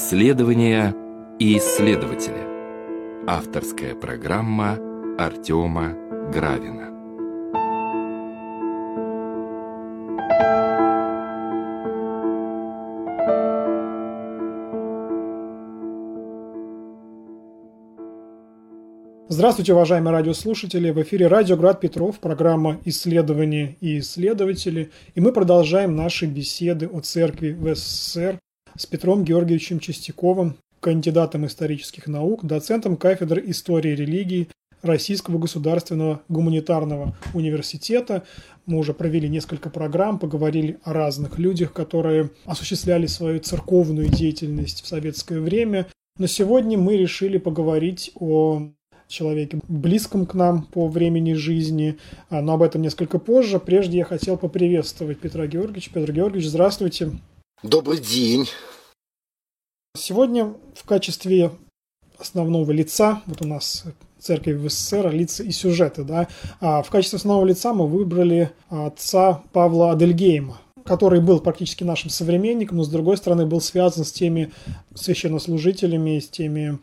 Исследования и исследователи. Авторская программа Артема Гравина. Здравствуйте, уважаемые радиослушатели! В эфире Радио Град Петров, программа «Исследования и исследователи». И мы продолжаем наши беседы о церкви в СССР с Петром Георгиевичем Чистяковым, кандидатом исторических наук, доцентом кафедры истории религии Российского государственного гуманитарного университета. Мы уже провели несколько программ, поговорили о разных людях, которые осуществляли свою церковную деятельность в советское время. Но сегодня мы решили поговорить о человеке близком к нам по времени жизни, а, но об этом несколько позже. Прежде я хотел поприветствовать Петра Георгиевича. Петр Георгиевич, здравствуйте. Добрый день. Сегодня в качестве основного лица, вот у нас церковь в СССР, лица и сюжеты, да, а в качестве основного лица мы выбрали отца Павла Адельгейма, который был практически нашим современником, но с другой стороны был связан с теми священнослужителями, с теми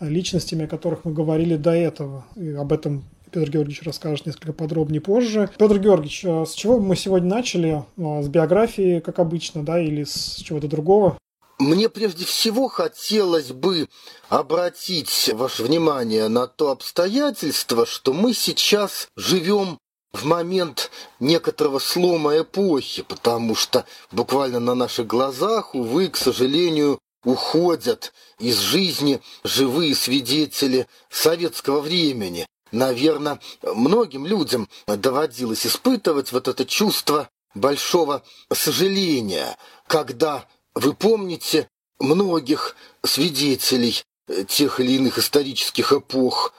личностями, о которых мы говорили до этого. И об этом Петр Георгиевич расскажет несколько подробнее позже. Петр Георгиевич, а с чего мы сегодня начали? А, с биографии, как обычно, да, или с чего-то другого? Мне прежде всего хотелось бы обратить ваше внимание на то обстоятельство, что мы сейчас живем в момент некоторого слома эпохи, потому что буквально на наших глазах, увы, к сожалению, уходят из жизни живые свидетели советского времени. Наверное, многим людям доводилось испытывать вот это чувство большого сожаления, когда вы помните многих свидетелей тех или иных исторических эпох,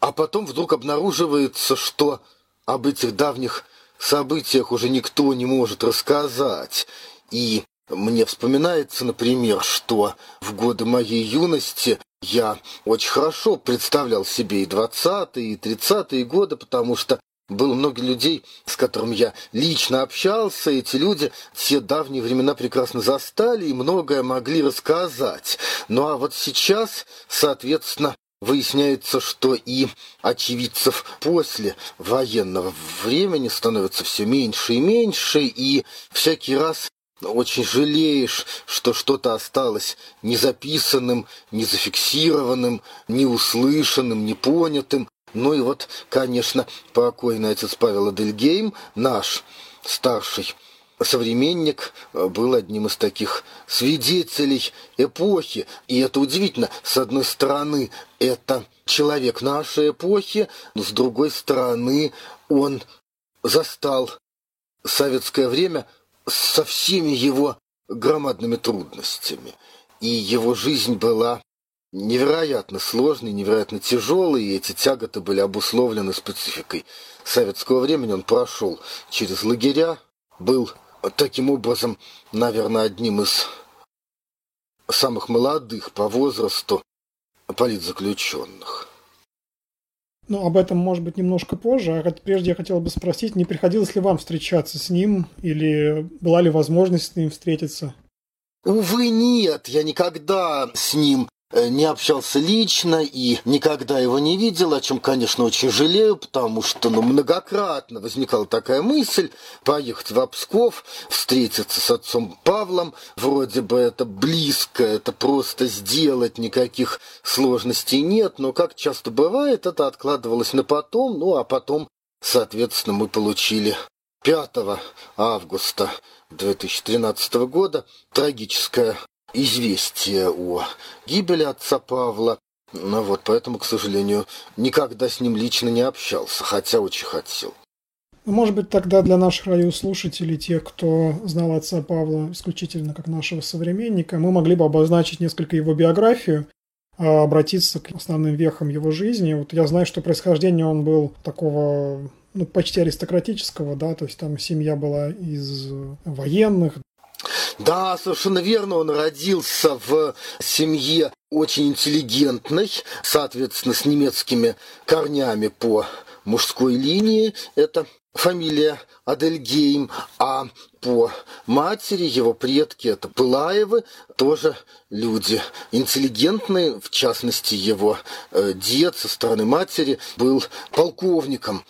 а потом вдруг обнаруживается, что об этих давних событиях уже никто не может рассказать. И мне вспоминается, например, что в годы моей юности я очень хорошо представлял себе и 20-е, и 30-е годы, потому что было много людей, с которыми я лично общался. Эти люди все давние времена прекрасно застали и многое могли рассказать. Ну а вот сейчас, соответственно, Выясняется, что и очевидцев после военного времени становится все меньше и меньше, и всякий раз очень жалеешь, что что-то осталось незаписанным, незафиксированным, неуслышанным, непонятым. Ну и вот, конечно, покойный отец Павел Адельгейм, наш старший современник, был одним из таких свидетелей эпохи. И это удивительно. С одной стороны, это человек нашей эпохи, но с другой стороны, он застал советское время – со всеми его громадными трудностями. И его жизнь была невероятно сложной, невероятно тяжелой, и эти тяготы были обусловлены спецификой советского времени. Он прошел через лагеря, был таким образом, наверное, одним из самых молодых по возрасту политзаключенных. Ну, об этом, может быть, немножко позже. А прежде я хотел бы спросить, не приходилось ли вам встречаться с ним или была ли возможность с ним встретиться? Увы, нет, я никогда с ним не общался лично и никогда его не видел, о чем, конечно, очень жалею, потому что ну, многократно возникала такая мысль поехать в Псков, встретиться с отцом Павлом. Вроде бы это близко, это просто сделать, никаких сложностей нет, но, как часто бывает, это откладывалось на потом, ну а потом, соответственно, мы получили 5 августа 2013 года трагическое известие о гибели отца Павла. Ну вот, поэтому, к сожалению, никогда с ним лично не общался, хотя очень хотел. Ну, может быть, тогда для наших радиослушателей, тех, кто знал отца Павла исключительно как нашего современника, мы могли бы обозначить несколько его биографию, а обратиться к основным вехам его жизни. Вот я знаю, что происхождение он был такого ну, почти аристократического, да, то есть там семья была из военных, да, совершенно верно, он родился в семье очень интеллигентной, соответственно, с немецкими корнями по мужской линии. Это фамилия Адельгейм, а по матери его предки это Пылаевы, тоже люди интеллигентные, в частности его э, дед со стороны матери был полковником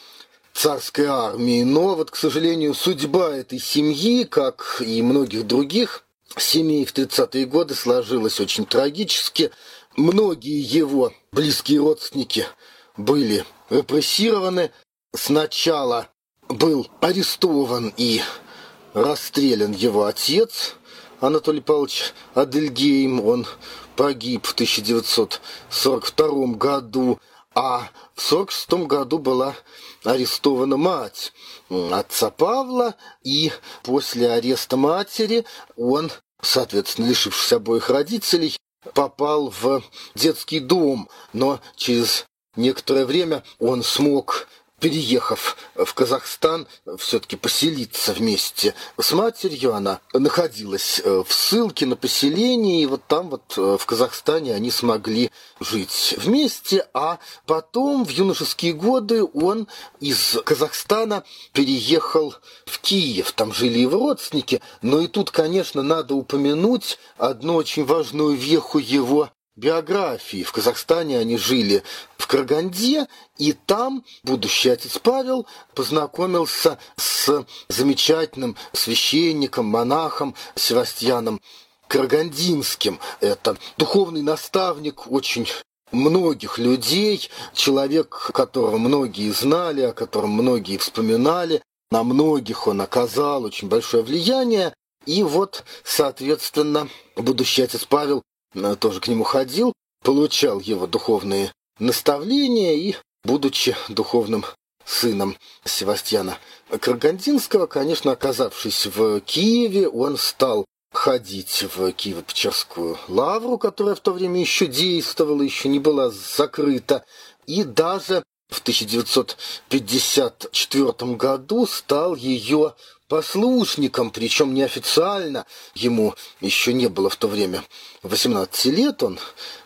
царской армии. Но вот, к сожалению, судьба этой семьи, как и многих других семей в 30-е годы, сложилась очень трагически. Многие его близкие родственники были репрессированы. Сначала был арестован и расстрелян его отец Анатолий Павлович Адельгейм. Он погиб в 1942 году, а в 1946 году была арестована мать отца Павла, и после ареста матери он, соответственно, лишившись обоих родителей, попал в детский дом, но через некоторое время он смог переехав в Казахстан, все-таки поселиться вместе с матерью. Она находилась э, в ссылке на поселении, и вот там вот э, в Казахстане они смогли жить вместе, а потом в юношеские годы он из Казахстана переехал в Киев, там жили его родственники, но и тут, конечно, надо упомянуть одну очень важную веху его биографии. В Казахстане они жили в Караганде, и там будущий отец Павел познакомился с замечательным священником, монахом Севастьяном Карагандинским. Это духовный наставник очень многих людей, человек, которого многие знали, о котором многие вспоминали, на многих он оказал очень большое влияние. И вот, соответственно, будущий отец Павел тоже к нему ходил, получал его духовные наставления и, будучи духовным сыном Севастьяна Каргандинского, конечно, оказавшись в Киеве, он стал ходить в Киево-Печерскую лавру, которая в то время еще действовала, еще не была закрыта, и даже в 1954 году стал ее послушником, причем неофициально. Ему еще не было в то время 18 лет, он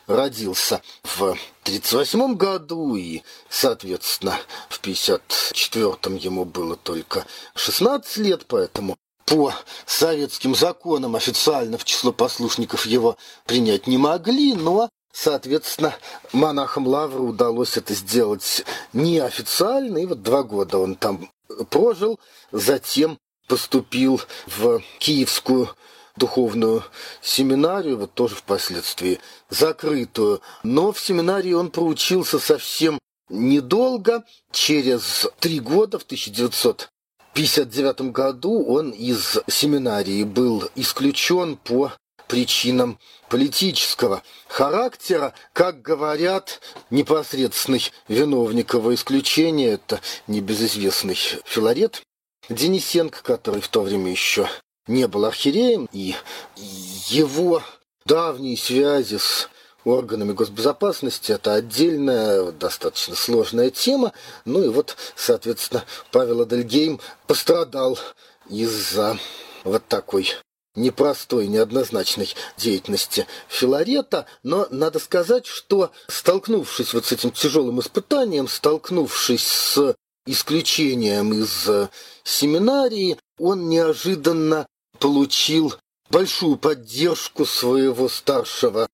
родился в 1938 году, и, соответственно, в 1954 ему было только 16 лет, поэтому по советским законам официально в число послушников его принять не могли, но Соответственно, монахам Лавры удалось это сделать неофициально, и вот два года он там прожил, затем поступил в Киевскую духовную семинарию, вот тоже впоследствии закрытую. Но в семинарии он проучился совсем недолго. Через три года, в 1959 году, он из семинарии был исключен по причинам политического характера, как говорят, непосредственный виновник его исключения, это небезызвестный Филарет, Денисенко, который в то время еще не был архиереем, и его давние связи с органами госбезопасности – это отдельная, достаточно сложная тема. Ну и вот, соответственно, Павел Адельгейм пострадал из-за вот такой непростой, неоднозначной деятельности Филарета, но надо сказать, что столкнувшись вот с этим тяжелым испытанием, столкнувшись с исключением из э, семинарии, он неожиданно получил большую поддержку своего старшего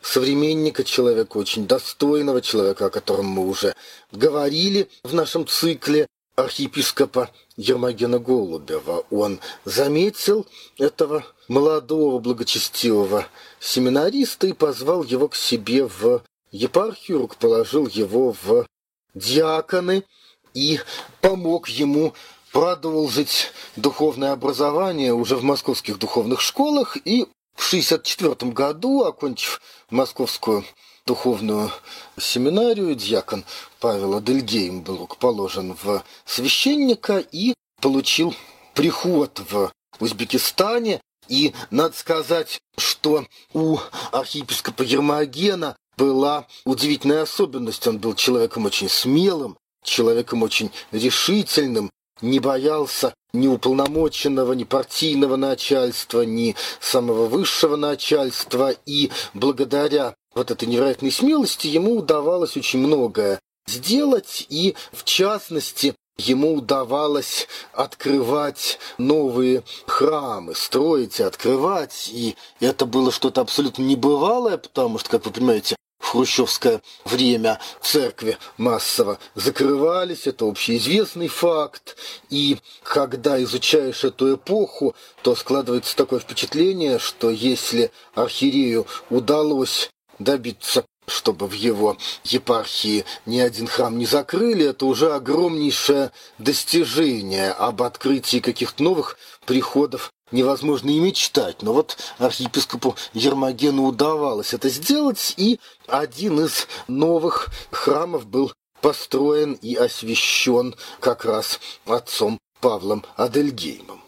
современника, человека очень достойного, человека, о котором мы уже говорили в нашем цикле, архиепископа Ермогена Голубева. Он заметил этого молодого благочестивого семинариста и позвал его к себе в епархию, рукоположил его в диаконы – и помог ему продолжить духовное образование уже в московских духовных школах и в 1964 году, окончив московскую духовную семинарию, дьякон Павел Адельгейм был положен в священника и получил приход в Узбекистане. И надо сказать, что у архиепископа Ермогена была удивительная особенность. Он был человеком очень смелым, человеком очень решительным, не боялся ни уполномоченного, ни партийного начальства, ни самого высшего начальства, и благодаря вот этой невероятной смелости ему удавалось очень многое сделать, и в частности ему удавалось открывать новые храмы, строить и открывать, и это было что-то абсолютно небывалое, потому что, как вы понимаете, хрущевское время церкви массово закрывались, это общеизвестный факт. И когда изучаешь эту эпоху, то складывается такое впечатление, что если архиерею удалось добиться чтобы в его епархии ни один храм не закрыли, это уже огромнейшее достижение об открытии каких-то новых приходов невозможно и мечтать. Но вот архиепископу Ермогену удавалось это сделать, и один из новых храмов был построен и освящен как раз отцом Павлом Адельгеймом.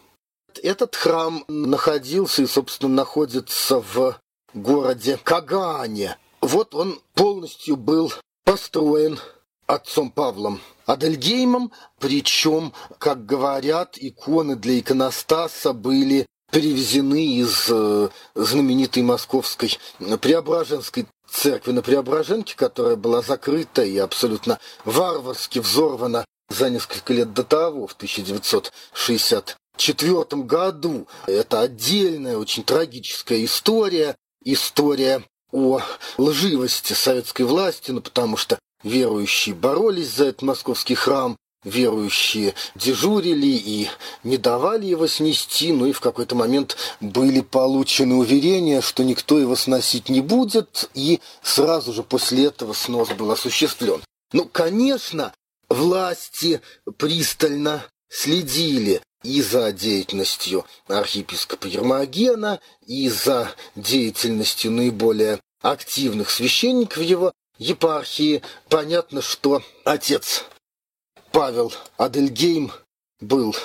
Этот храм находился и, собственно, находится в городе Кагане. Вот он полностью был построен отцом Павлом Адельгеймом, причем, как говорят, иконы для иконостаса были перевезены из э, знаменитой московской Преображенской церкви на Преображенке, которая была закрыта и абсолютно варварски взорвана за несколько лет до того, в 1964 году. Это отдельная, очень трагическая история, история о лживости советской власти, ну потому что Верующие боролись за этот московский храм, верующие дежурили и не давали его снести, ну и в какой-то момент были получены уверения, что никто его сносить не будет, и сразу же после этого снос был осуществлен. Ну, конечно, власти пристально следили и за деятельностью архиепископа Ермогена, и за деятельностью наиболее активных священников его епархии. Понятно, что отец Павел Адельгейм был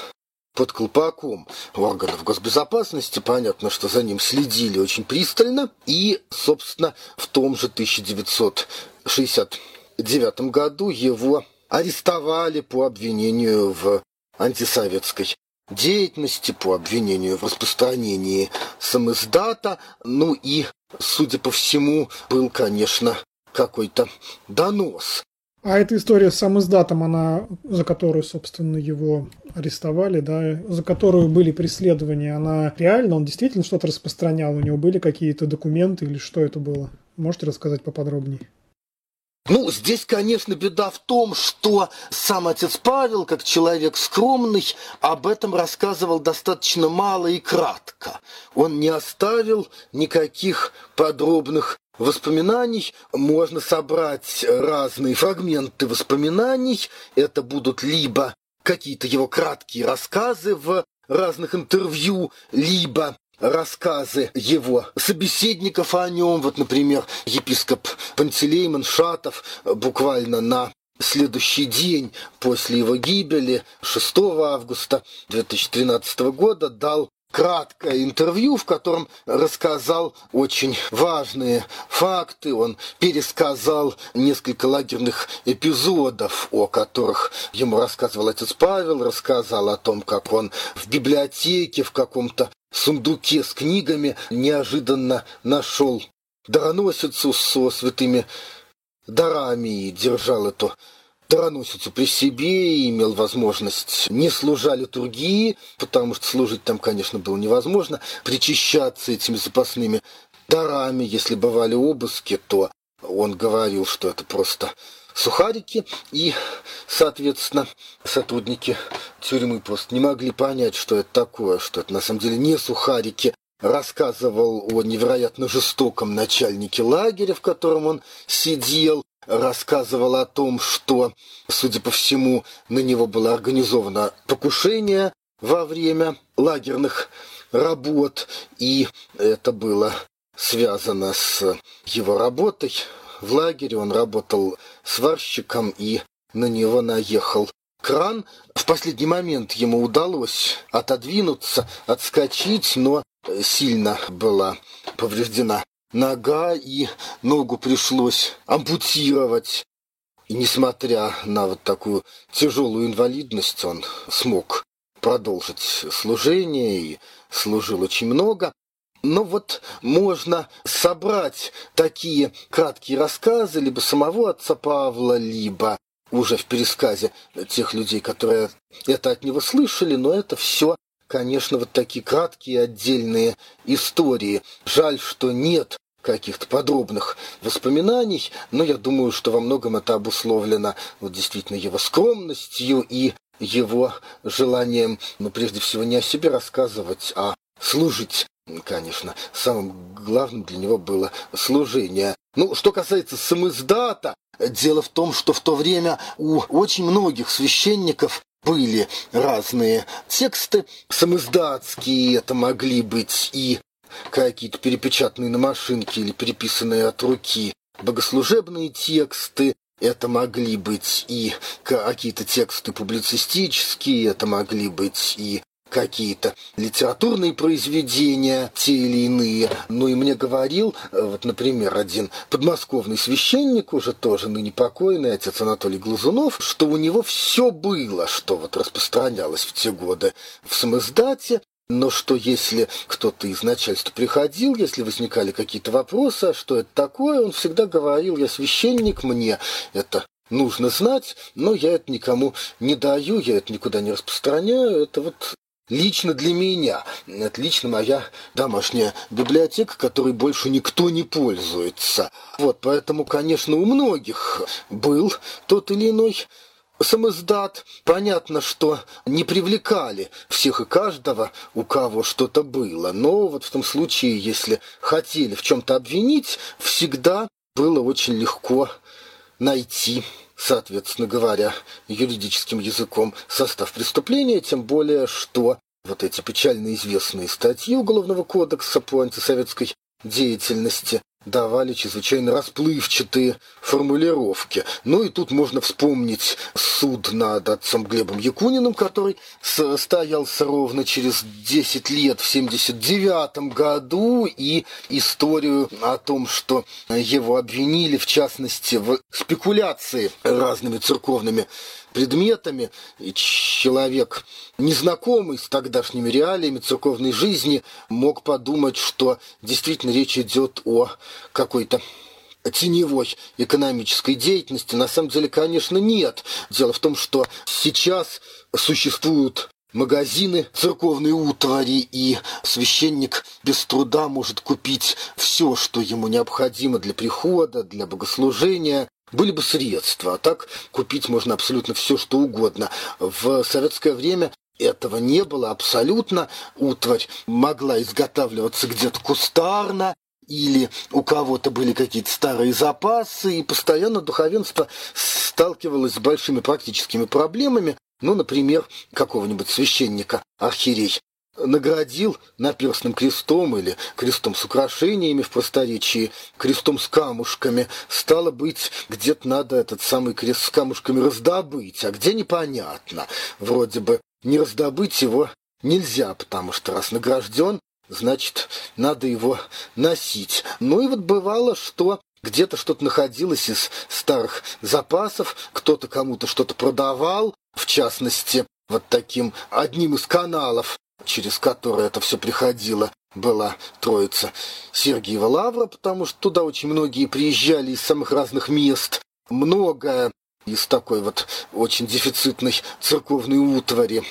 под колпаком органов госбезопасности. Понятно, что за ним следили очень пристально. И, собственно, в том же 1969 году его арестовали по обвинению в антисоветской деятельности, по обвинению в распространении самоиздата. Ну и, судя по всему, был, конечно, какой-то донос. А эта история с самоиздатом, она, за которую, собственно, его арестовали, да, за которую были преследования, она реально, он действительно что-то распространял, у него были какие-то документы или что это было? Можете рассказать поподробнее? Ну, здесь, конечно, беда в том, что сам отец Павел, как человек скромный, об этом рассказывал достаточно мало и кратко. Он не оставил никаких подробных воспоминаний. Можно собрать разные фрагменты воспоминаний. Это будут либо какие-то его краткие рассказы в разных интервью, либо рассказы его собеседников о нем. Вот, например, епископ Пантелеймон Шатов буквально на следующий день после его гибели, 6 августа 2013 года, дал краткое интервью, в котором рассказал очень важные факты. Он пересказал несколько лагерных эпизодов, о которых ему рассказывал отец Павел, рассказал о том, как он в библиотеке в каком-то сундуке с книгами неожиданно нашел дароносицу со святыми дарами и держал эту дароносицу при себе и имел возможность не служа литургии, потому что служить там, конечно, было невозможно, причащаться этими запасными дарами. Если бывали обыски, то он говорил, что это просто сухарики, и, соответственно, сотрудники тюрьмы просто не могли понять, что это такое, что это на самом деле не сухарики. Рассказывал о невероятно жестоком начальнике лагеря, в котором он сидел, рассказывал о том, что, судя по всему, на него было организовано покушение во время лагерных работ, и это было связано с его работой в лагере. Он работал сварщиком, и на него наехал кран. В последний момент ему удалось отодвинуться, отскочить, но сильно была повреждена нога, и ногу пришлось ампутировать. И несмотря на вот такую тяжелую инвалидность, он смог продолжить служение и служил очень много. Но вот можно собрать такие краткие рассказы либо самого отца Павла, либо уже в пересказе тех людей, которые это от него слышали, но это все конечно, вот такие краткие отдельные истории. Жаль, что нет каких-то подробных воспоминаний, но я думаю, что во многом это обусловлено вот действительно его скромностью и его желанием, ну, прежде всего, не о себе рассказывать, а служить. Конечно, самым главным для него было служение. Ну, что касается самиздата, дело в том, что в то время у очень многих священников были разные тексты самиздатские, это могли быть и какие-то перепечатанные на машинке или переписанные от руки богослужебные тексты, это могли быть и какие-то тексты публицистические, это могли быть и какие-то литературные произведения, те или иные. Ну и мне говорил, э, вот, например, один подмосковный священник, уже тоже ныне покойный, отец Анатолий Глазунов, что у него все было, что вот распространялось в те годы в самоиздате, но что если кто-то из начальства приходил, если возникали какие-то вопросы, а что это такое, он всегда говорил, я священник, мне это нужно знать, но я это никому не даю, я это никуда не распространяю, это вот лично для меня. Это лично моя домашняя библиотека, которой больше никто не пользуется. Вот, поэтому, конечно, у многих был тот или иной самоздат. Понятно, что не привлекали всех и каждого, у кого что-то было. Но вот в том случае, если хотели в чем-то обвинить, всегда было очень легко найти соответственно говоря, юридическим языком состав преступления, тем более, что вот эти печально известные статьи Уголовного кодекса по антисоветской деятельности давали чрезвычайно расплывчатые формулировки. Ну и тут можно вспомнить суд над отцом Глебом Якуниным, который состоялся ровно через 10 лет, в 79 году, и историю о том, что его обвинили, в частности, в спекуляции разными церковными предметами, и человек, незнакомый с тогдашними реалиями церковной жизни, мог подумать, что действительно речь идет о какой-то теневой экономической деятельности. На самом деле, конечно, нет. Дело в том, что сейчас существуют магазины церковной утвари, и священник без труда может купить все, что ему необходимо для прихода, для богослужения, были бы средства, а так купить можно абсолютно все, что угодно. В советское время этого не было абсолютно. Утварь могла изготавливаться где-то кустарно, или у кого-то были какие-то старые запасы, и постоянно духовенство сталкивалось с большими практическими проблемами, ну, например, какого-нибудь священника, архиерей, наградил наперстным крестом или крестом с украшениями в просторечии, крестом с камушками. Стало быть, где-то надо этот самый крест с камушками раздобыть, а где непонятно. Вроде бы не раздобыть его нельзя, потому что раз награжден, значит, надо его носить. Ну и вот бывало, что где-то что-то находилось из старых запасов, кто-то кому-то что-то продавал, в частности, вот таким одним из каналов через который это все приходило, была Троица Сергиева Лавра, потому что туда очень многие приезжали из самых разных мест. Многое из такой вот очень дефицитной церковной утвари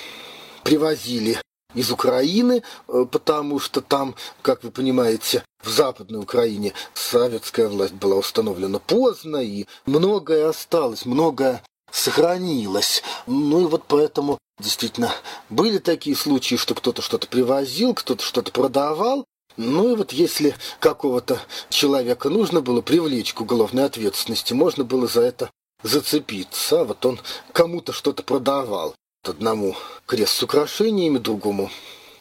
привозили из Украины, э, потому что там, как вы понимаете, в Западной Украине советская власть была установлена поздно, и многое осталось, многое сохранилось. Ну и вот поэтому действительно были такие случаи, что кто-то что-то привозил, кто-то что-то продавал. Ну и вот если какого-то человека нужно было привлечь к уголовной ответственности, можно было за это зацепиться. А вот он кому-то что-то продавал. Одному крест с украшениями, другому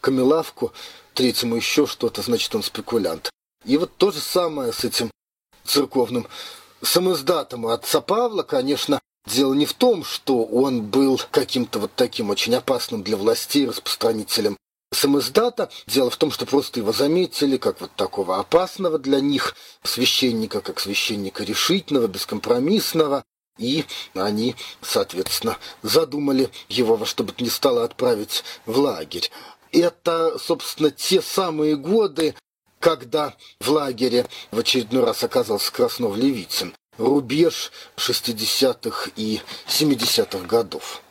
камелавку, третьему еще что-то, значит, он спекулянт. И вот то же самое с этим церковным самоздатом отца Павла, конечно, Дело не в том, что он был каким-то вот таким очень опасным для властей распространителем самоздата. Дело в том, что просто его заметили как вот такого опасного для них священника, как священника решительного, бескомпромиссного. И они, соответственно, задумали его во что бы то ни стало отправить в лагерь. Это, собственно, те самые годы, когда в лагере в очередной раз оказался Краснов-Левицын. Рубеж 60-х и 70-х годов.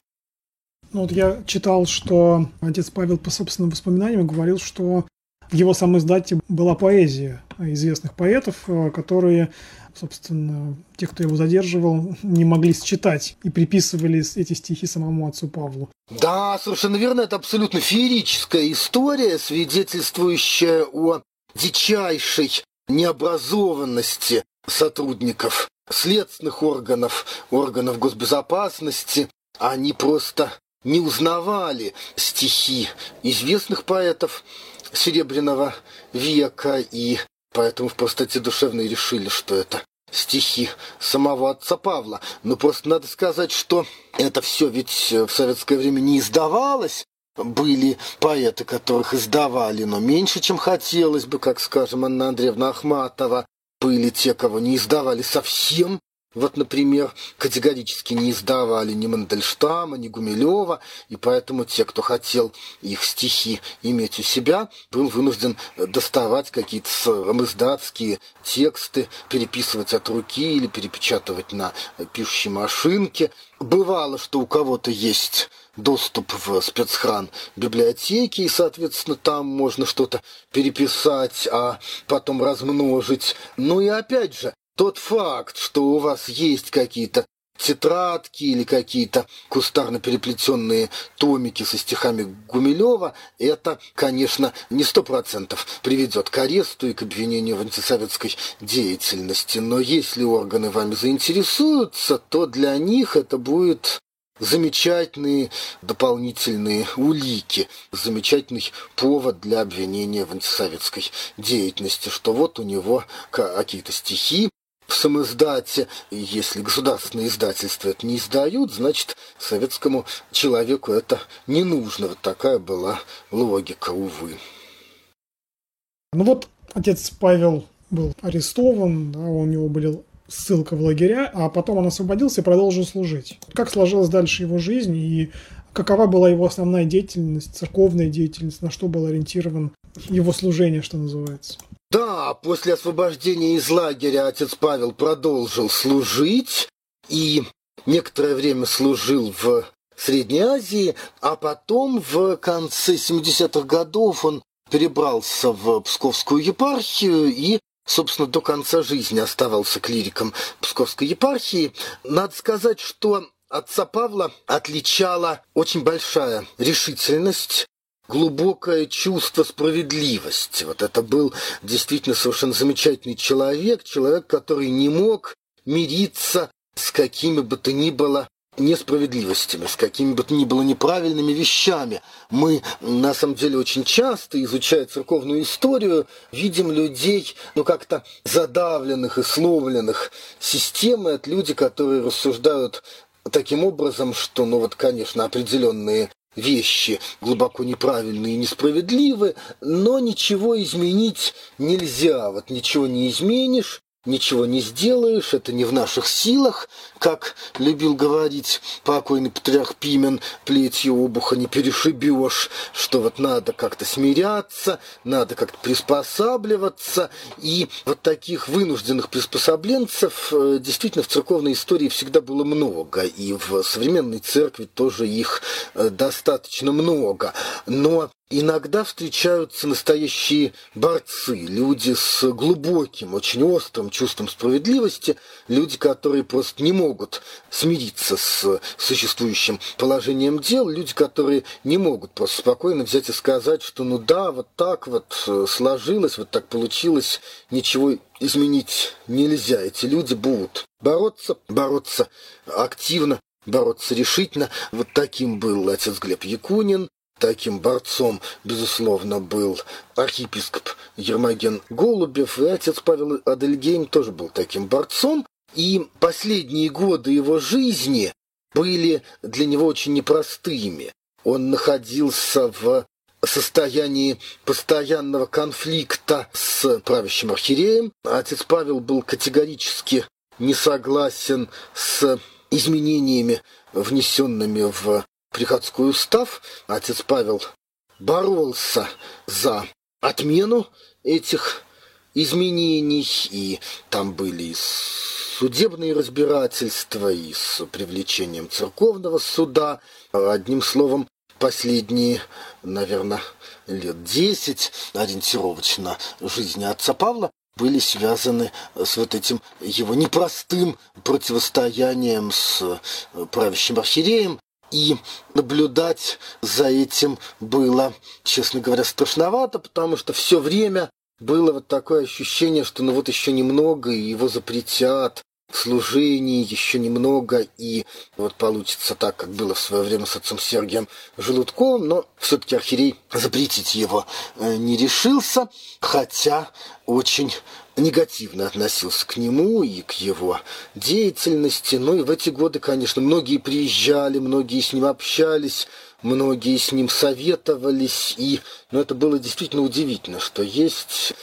Ну, вот я читал, что отец Павел по собственным воспоминаниям говорил, что в его самом издате была поэзия известных поэтов, э, которые, собственно, те, кто его задерживал, не могли считать и приписывали эти стихи самому отцу Павлу. Да, совершенно верно, это абсолютно феерическая история, свидетельствующая о дичайшей необразованности сотрудников следственных органов, органов госбезопасности. Они просто не узнавали стихи известных поэтов Серебряного века, и поэтому в простоте душевной решили, что это стихи самого отца Павла. Но просто надо сказать, что это все ведь в советское время не издавалось, были поэты, которых издавали, но меньше, чем хотелось бы, как, скажем, Анна Андреевна Ахматова. Были те, кого не издавали совсем, вот, например, категорически не издавали ни Мандельштама, ни Гумилева, и поэтому те, кто хотел их стихи иметь у себя, был вынужден доставать какие-то самоиздатские тексты, переписывать от руки или перепечатывать на пишущей машинке. Бывало, что у кого-то есть доступ в спецхран библиотеки, и, соответственно, там можно что-то переписать, а потом размножить. Ну и опять же, тот факт, что у вас есть какие-то тетрадки или какие-то кустарно переплетенные томики со стихами Гумилева, это, конечно, не сто процентов приведет к аресту и к обвинению в антисоветской деятельности. Но если органы вами заинтересуются, то для них это будет замечательные дополнительные улики, замечательный повод для обвинения в антисоветской деятельности, что вот у него какие-то стихи, в самоиздате, если государственные издательства это не издают, значит, советскому человеку это не нужно. Вот такая была логика, увы. Ну вот отец Павел был арестован, да, у него были ссылка в лагеря, а потом он освободился и продолжил служить. Как сложилась дальше его жизнь и какова была его основная деятельность, церковная деятельность, на что был ориентирован его служение, что называется? Да, после освобождения из лагеря отец Павел продолжил служить и некоторое время служил в Средней Азии, а потом в конце 70-х годов он перебрался в Псковскую епархию и собственно, до конца жизни оставался клириком Псковской епархии. Надо сказать, что отца Павла отличала очень большая решительность, глубокое чувство справедливости. Вот это был действительно совершенно замечательный человек, человек, который не мог мириться с какими бы то ни было несправедливостями, с какими бы то ни было неправильными вещами. Мы, на самом деле, очень часто, изучая церковную историю, видим людей, ну, как-то задавленных и сломленных системой от людей, которые рассуждают таким образом, что, ну, вот, конечно, определенные вещи глубоко неправильные и несправедливы, но ничего изменить нельзя. Вот ничего не изменишь, ничего не сделаешь, это не в наших силах, как любил говорить покойный патриарх Пимен, плетью обуха не перешибешь, что вот надо как-то смиряться, надо как-то приспосабливаться, и вот таких вынужденных приспособленцев э, действительно в церковной истории всегда было много, и в современной церкви тоже их э, достаточно много, но Иногда встречаются настоящие борцы, люди с глубоким, очень острым чувством справедливости, люди, которые просто не могут смириться с существующим положением дел, люди, которые не могут просто спокойно взять и сказать, что ну да, вот так вот э, сложилось, вот так получилось, ничего изменить нельзя. Эти люди будут бороться, бороться активно, бороться решительно. Вот таким был отец Глеб Якунин. Таким борцом, безусловно, был архиепископ Ермоген Голубев, и отец Павел Адельгейм тоже был таким борцом. И последние годы его жизни были для него очень непростыми. Он находился в состоянии постоянного конфликта с правящим архиереем. Отец Павел был категорически не согласен с изменениями, внесенными в приходской устав, отец Павел боролся за отмену этих изменений, и там были и судебные разбирательства, и с привлечением церковного суда. Одним словом, последние, наверное, лет десять ориентировочно жизни отца Павла были связаны с вот этим его непростым противостоянием с правящим архиереем, и наблюдать за этим было, честно говоря, страшновато, потому что все время было вот такое ощущение, что ну вот еще немного, и его запретят, служении еще немного, и вот получится так, как было в свое время с отцом Сергием Желудковым, но все-таки архиерей запретить его э, не решился, хотя очень негативно относился к нему и к его деятельности. Ну и в эти годы, конечно, многие приезжали, многие с ним общались, многие с ним советовались, и ну, это было действительно удивительно, что есть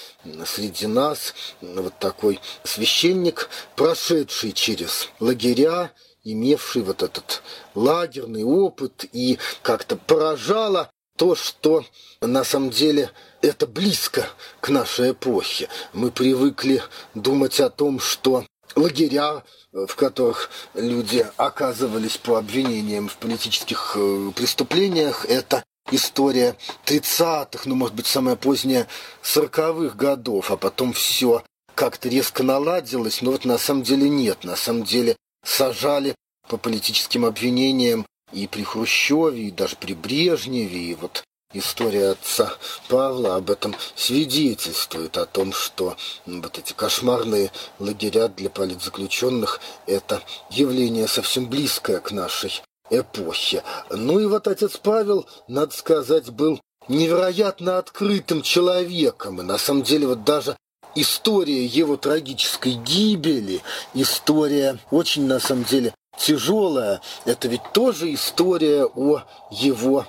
среди нас вот такой священник, прошедший через лагеря, имевший вот этот лагерный опыт, и как-то поражало то, что на самом деле это близко к нашей эпохе. Мы привыкли думать о том, что лагеря, в которых люди оказывались по обвинениям в политических э, преступлениях, это история 30-х, ну, может быть, самая поздняя 40-х годов, а потом все как-то резко наладилось, но вот на самом деле нет. На самом деле сажали по политическим обвинениям и при Хрущеве, и даже при Брежневе, и вот история отца Павла об этом свидетельствует, о том, что вот эти кошмарные лагеря для политзаключенных – это явление совсем близкое к нашей эпохе. Ну и вот отец Павел, надо сказать, был невероятно открытым человеком. И на самом деле вот даже история его трагической гибели, история очень на самом деле тяжелая, это ведь тоже история о его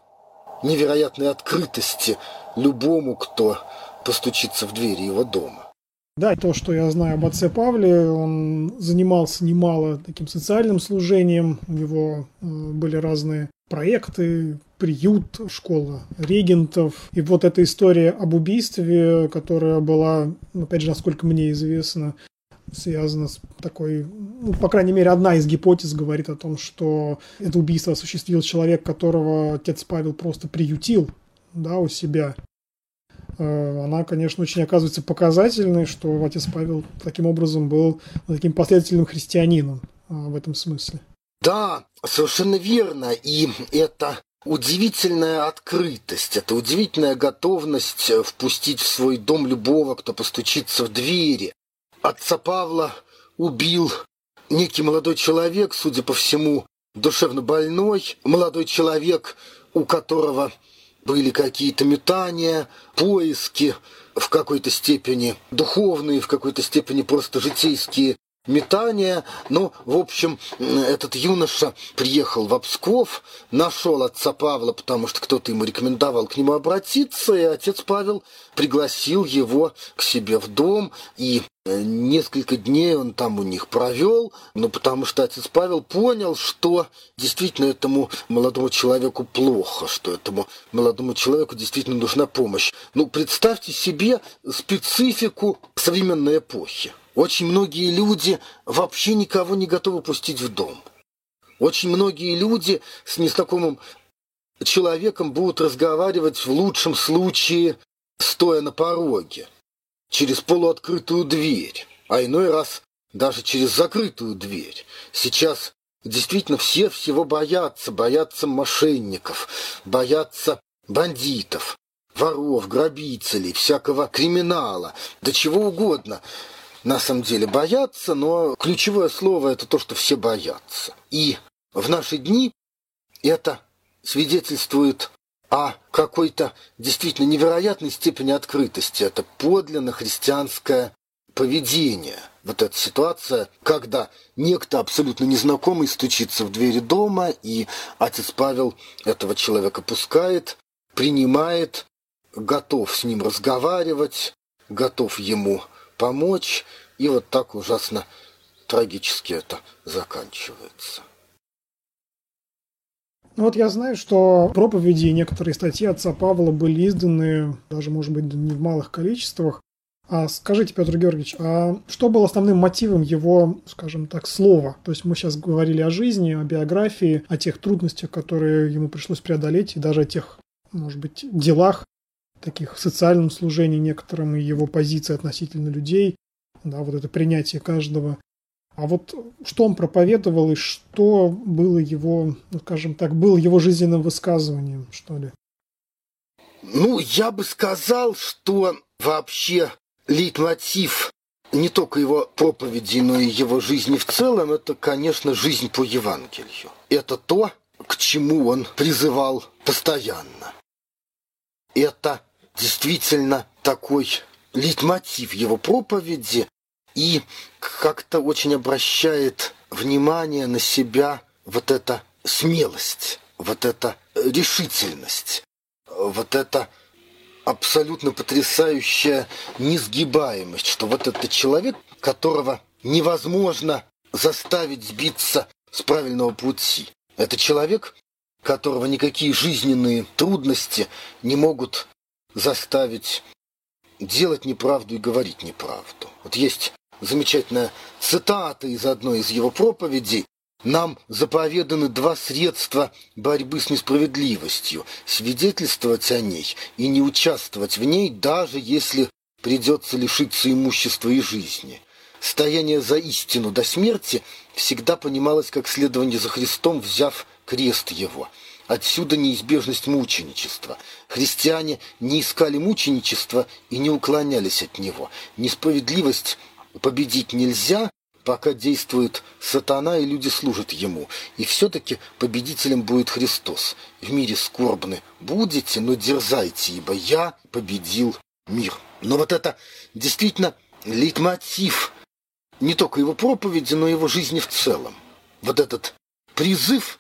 невероятной открытости любому, кто постучится в двери его дома. Да, то, что я знаю об отце Павле, он занимался немало таким социальным служением, у него э, были разные проекты, приют, школа регентов. И вот эта история об убийстве, которая была, опять же, насколько мне известно, связана с такой, ну, по крайней мере, одна из гипотез говорит о том, что это убийство осуществил человек, которого отец Павел просто приютил да, у себя. Э, она, конечно, очень оказывается показательной, что отец Павел таким образом был таким последовательным христианином э, в этом смысле. Да, совершенно верно. И это удивительная открытость, это удивительная готовность впустить в свой дом любого, кто постучится в двери. Отца Павла убил некий молодой человек, судя по всему, душевно больной, молодой человек, у которого были какие-то метания, поиски, в какой-то степени духовные, в какой-то степени просто житейские метания. Ну, в общем, этот юноша приехал в Псков, нашел отца Павла, потому что кто-то ему рекомендовал к нему обратиться, и отец Павел пригласил его к себе в дом, и несколько дней он там у них провел, ну, потому что отец Павел понял, что действительно этому молодому человеку плохо, что этому молодому человеку действительно нужна помощь. Ну, представьте себе специфику современной эпохи. Очень многие люди вообще никого не готовы пустить в дом. Очень многие люди с незнакомым человеком будут разговаривать в лучшем случае стоя на пороге, через полуоткрытую дверь, а иной раз даже через закрытую дверь. Сейчас действительно все всего боятся, боятся мошенников, боятся бандитов, воров, грабителей, всякого криминала, да чего угодно – на самом деле боятся, но ключевое слово это то, что все боятся. И в наши дни это свидетельствует о какой-то действительно невероятной степени открытости. Это подлинно христианское поведение. Вот эта ситуация, когда некто абсолютно незнакомый стучится в двери дома, и отец Павел этого человека пускает, принимает, готов с ним разговаривать, готов ему помочь, и вот так ужасно трагически это заканчивается. Ну вот я знаю, что проповеди и некоторые статьи отца Павла были изданы, даже, может быть, не в малых количествах. А скажите, Петр Георгиевич, а что было основным мотивом его, скажем так, слова? То есть мы сейчас говорили о жизни, о биографии, о тех трудностях, которые ему пришлось преодолеть, и даже о тех, может быть, делах, таких социальном служении некоторым, и его позиции относительно людей, да, вот это принятие каждого. А вот что он проповедовал и что было его, ну, скажем так, было его жизненным высказыванием, что ли? Ну, я бы сказал, что вообще лейтмотив не только его проповеди, но и его жизни в целом, это, конечно, жизнь по Евангелию. Это то, к чему он призывал постоянно. Это действительно такой лейтмотив его проповеди и как-то очень обращает внимание на себя вот эта смелость, вот эта решительность, вот эта абсолютно потрясающая несгибаемость, что вот этот человек, которого невозможно заставить сбиться с правильного пути. Это человек, которого никакие жизненные трудности не могут заставить делать неправду и говорить неправду. Вот есть замечательная цитата из одной из его проповедей, нам заповеданы два средства борьбы с несправедливостью – свидетельствовать о ней и не участвовать в ней, даже если придется лишиться имущества и жизни. Стояние за истину до смерти всегда понималось как следование за Христом, взяв крест его. Отсюда неизбежность мученичества. Христиане не искали мученичества и не уклонялись от него. Несправедливость победить нельзя, пока действует сатана, и люди служат ему. И все-таки победителем будет Христос. В мире скорбны будете, но дерзайте, ибо я победил мир. Но вот это действительно лейтмотив не только его проповеди, но и его жизни в целом. Вот этот призыв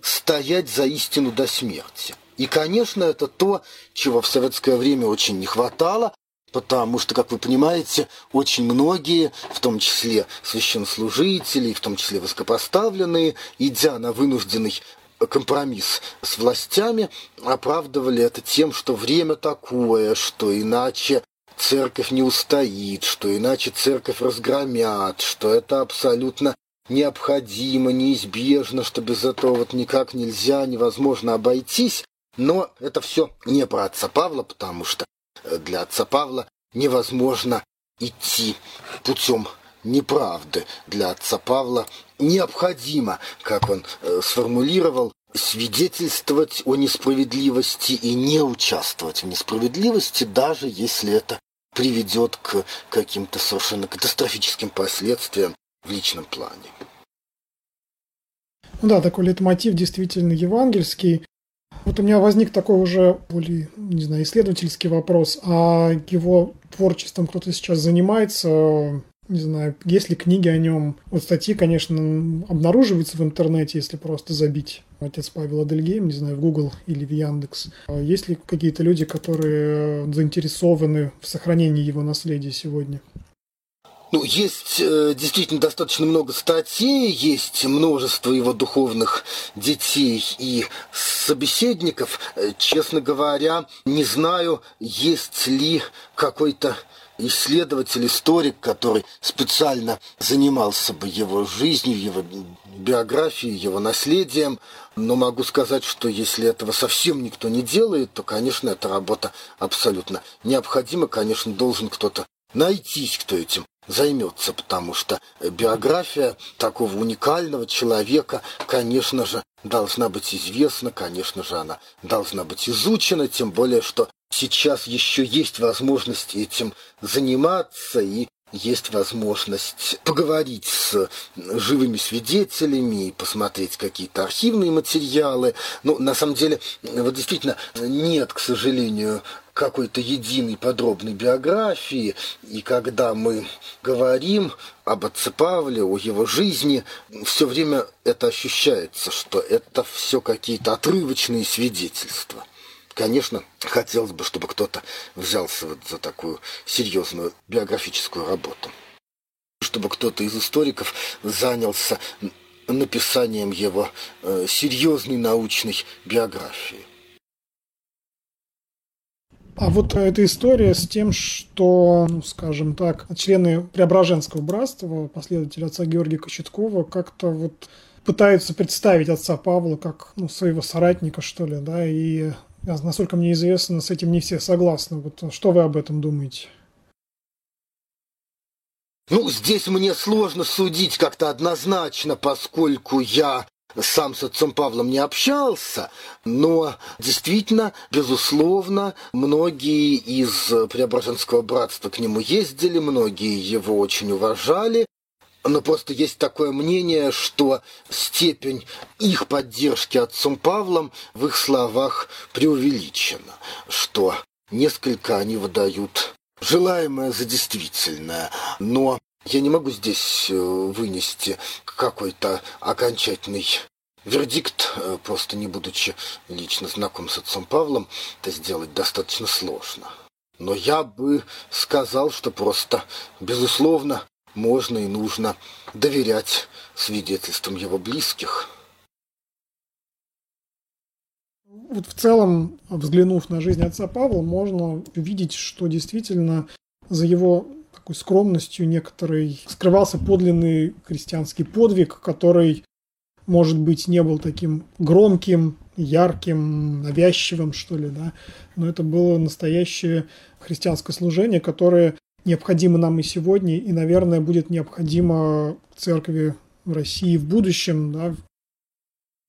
стоять за истину до смерти. И, конечно, это то, чего в советское время очень не хватало, потому что, как вы понимаете, очень многие, в том числе священнослужители, в том числе высокопоставленные, идя на вынужденный компромисс с властями, оправдывали это тем, что время такое, что иначе церковь не устоит, что иначе церковь разгромят, что это абсолютно необходимо, неизбежно, что без этого вот никак нельзя, невозможно обойтись. Но это все не про отца Павла, потому что для отца Павла невозможно идти путем неправды. Для отца Павла необходимо, как он э, сформулировал, свидетельствовать о несправедливости и не участвовать в несправедливости, даже если это приведет к каким-то совершенно катастрофическим последствиям в личном плане. Ну да, такой лейтмотив действительно евангельский. Вот у меня возник такой уже более, не знаю, исследовательский вопрос. А его творчеством кто-то сейчас занимается? Не знаю, есть ли книги о нем? Вот статьи, конечно, обнаруживаются в интернете, если просто забить отец Павел Адельгейм, не знаю, в Google или в Яндекс. А есть ли какие-то люди, которые заинтересованы в сохранении его наследия сегодня? Ну, есть э, действительно достаточно много статей, есть множество его духовных детей и собеседников. Э, честно говоря, не знаю, есть ли какой-то исследователь, историк, который специально занимался бы его жизнью, его биографией, его наследием. Но могу сказать, что если этого совсем никто не делает, то, конечно, эта работа абсолютно необходима. Конечно, должен кто-то найтись, кто этим займется, потому что биография такого уникального человека, конечно же, должна быть известна, конечно же, она должна быть изучена, тем более, что сейчас еще есть возможность этим заниматься и есть возможность поговорить с живыми свидетелями, посмотреть какие-то архивные материалы. Ну, на самом деле, вот действительно, нет, к сожалению, какой-то единой подробной биографии, и когда мы говорим об отце Павле, о его жизни, все время это ощущается, что это все какие-то отрывочные свидетельства. Конечно, хотелось бы, чтобы кто-то взялся вот за такую серьезную биографическую работу. Чтобы кто-то из историков занялся написанием его э, серьезной научной биографии. А вот эта история с тем, что, ну, скажем так, члены Преображенского братства, последователи отца Георгия Кочеткова, как-то вот пытаются представить отца Павла как ну, своего соратника, что ли, да, и насколько мне известно, с этим не все согласны. Вот что вы об этом думаете? Ну, здесь мне сложно судить как-то однозначно, поскольку я сам с отцом Павлом не общался, но действительно, безусловно, многие из Преображенского братства к нему ездили, многие его очень уважали, но просто есть такое мнение, что степень их поддержки отцом Павлом в их словах преувеличена, что несколько они выдают желаемое за действительное, но я не могу здесь э, вынести какой-то окончательный вердикт, э, просто не будучи лично знаком с отцом Павлом, это сделать достаточно сложно. Но я бы сказал, что просто, безусловно, можно и нужно доверять свидетельствам его близких. Вот в целом, взглянув на жизнь отца Павла, можно увидеть, что действительно за его такой скромностью некоторой скрывался подлинный христианский подвиг, который, может быть, не был таким громким, ярким, навязчивым, что ли, да, но это было настоящее христианское служение, которое необходимо нам и сегодня, и, наверное, будет необходимо церкви в России в будущем. Да.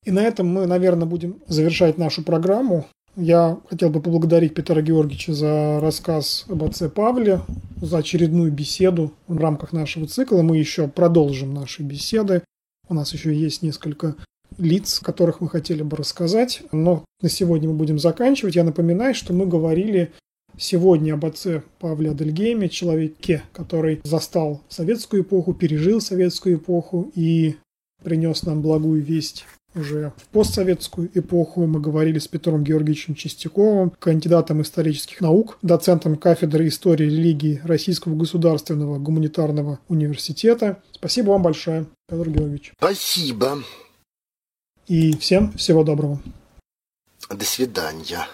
И на этом мы, наверное, будем завершать нашу программу. Я хотел бы поблагодарить Петра Георгиевича за рассказ об отце Павле, за очередную беседу в рамках нашего цикла. Мы еще продолжим наши беседы. У нас еще есть несколько лиц, которых мы хотели бы рассказать. Но на сегодня мы будем заканчивать. Я напоминаю, что мы говорили сегодня об отце Павле Адельгейме, человеке, который застал советскую эпоху, пережил советскую эпоху и принес нам благую весть уже в постсоветскую эпоху. Мы говорили с Петром Георгиевичем Чистяковым, кандидатом исторических наук, доцентом кафедры истории религии Российского государственного гуманитарного университета. Спасибо вам большое, Петр Георгиевич. Спасибо. И всем всего доброго. До свидания.